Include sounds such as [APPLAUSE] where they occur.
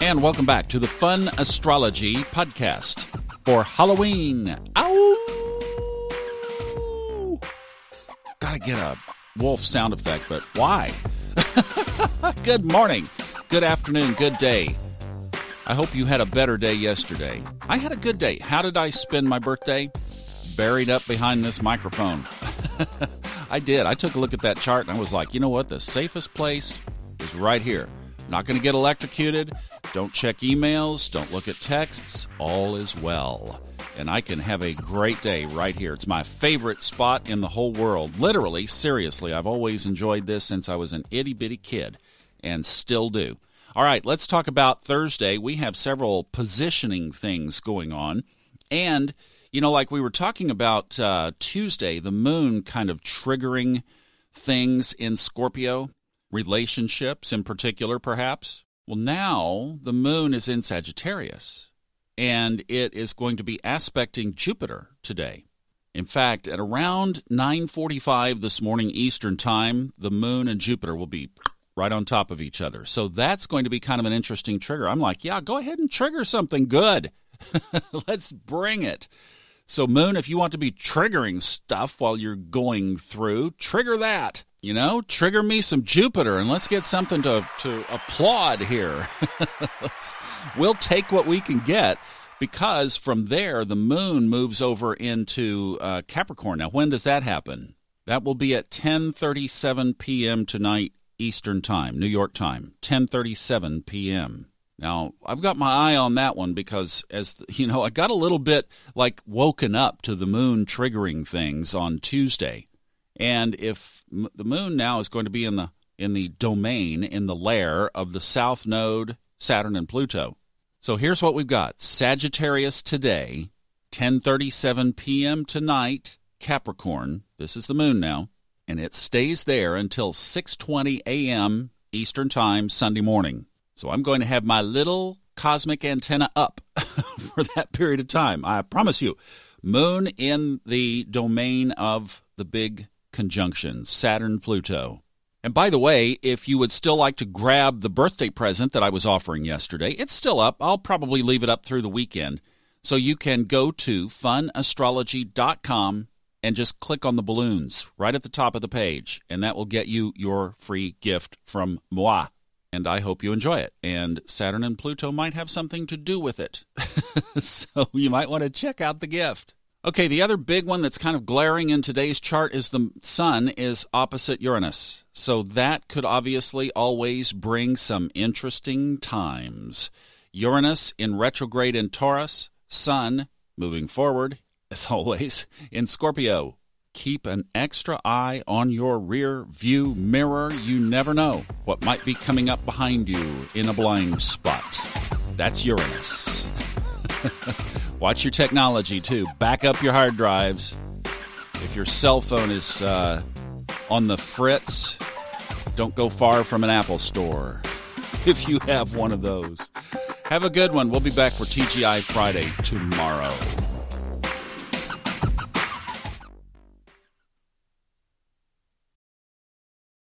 And welcome back to the Fun Astrology Podcast for Halloween. Ow! Gotta get a wolf sound effect, but why? [LAUGHS] good morning, good afternoon, good day. I hope you had a better day yesterday. I had a good day. How did I spend my birthday? Buried up behind this microphone. [LAUGHS] I did. I took a look at that chart and I was like, you know what? The safest place is right here. Not going to get electrocuted. Don't check emails. Don't look at texts. All is well. And I can have a great day right here. It's my favorite spot in the whole world. Literally, seriously, I've always enjoyed this since I was an itty bitty kid and still do. All right, let's talk about Thursday. We have several positioning things going on. And, you know, like we were talking about uh, Tuesday, the moon kind of triggering things in Scorpio relationships in particular, perhaps. Well, now the moon is in Sagittarius, and it is going to be aspecting Jupiter today. In fact, at around 9:45 this morning Eastern Time, the moon and Jupiter will be right on top of each other. So that's going to be kind of an interesting trigger. I'm like, yeah, go ahead and trigger something good. [LAUGHS] Let's bring it. So, Moon, if you want to be triggering stuff while you're going through, trigger that. You know, trigger me some Jupiter and let's get something to, to applaud here. [LAUGHS] we'll take what we can get because from there the moon moves over into uh, Capricorn. Now, when does that happen? That will be at 10:37 p.m. tonight Eastern Time, New York time, 10:37 p.m. Now, I've got my eye on that one because, as [LAUGHS] you know, I got a little bit like woken up to the moon triggering things on Tuesday. And if the moon now is going to be in the in the domain in the lair of the south node Saturn and Pluto. So here's what we've got. Sagittarius today, 10:37 p.m. tonight, Capricorn. This is the moon now, and it stays there until 6:20 a.m. Eastern Time Sunday morning. So I'm going to have my little cosmic antenna up [LAUGHS] for that period of time. I promise you. Moon in the domain of the big conjunction, Saturn, Pluto. And by the way, if you would still like to grab the birthday present that I was offering yesterday, it's still up. I'll probably leave it up through the weekend. So you can go to funastrology.com and just click on the balloons right at the top of the page, and that will get you your free gift from moi and I hope you enjoy it. And Saturn and Pluto might have something to do with it. [LAUGHS] so you might want to check out the gift. Okay, the other big one that's kind of glaring in today's chart is the sun is opposite Uranus. So that could obviously always bring some interesting times. Uranus in retrograde in Taurus, sun moving forward, as [LAUGHS] always, in Scorpio keep an extra eye on your rear view mirror. You never know what might be coming up behind you in a blind spot. That's Uranus. [LAUGHS] Watch your technology too. Back up your hard drives. If your cell phone is uh, on the fritz, don't go far from an Apple store [LAUGHS] if you have one of those. Have a good one. We'll be back for TGI Friday tomorrow.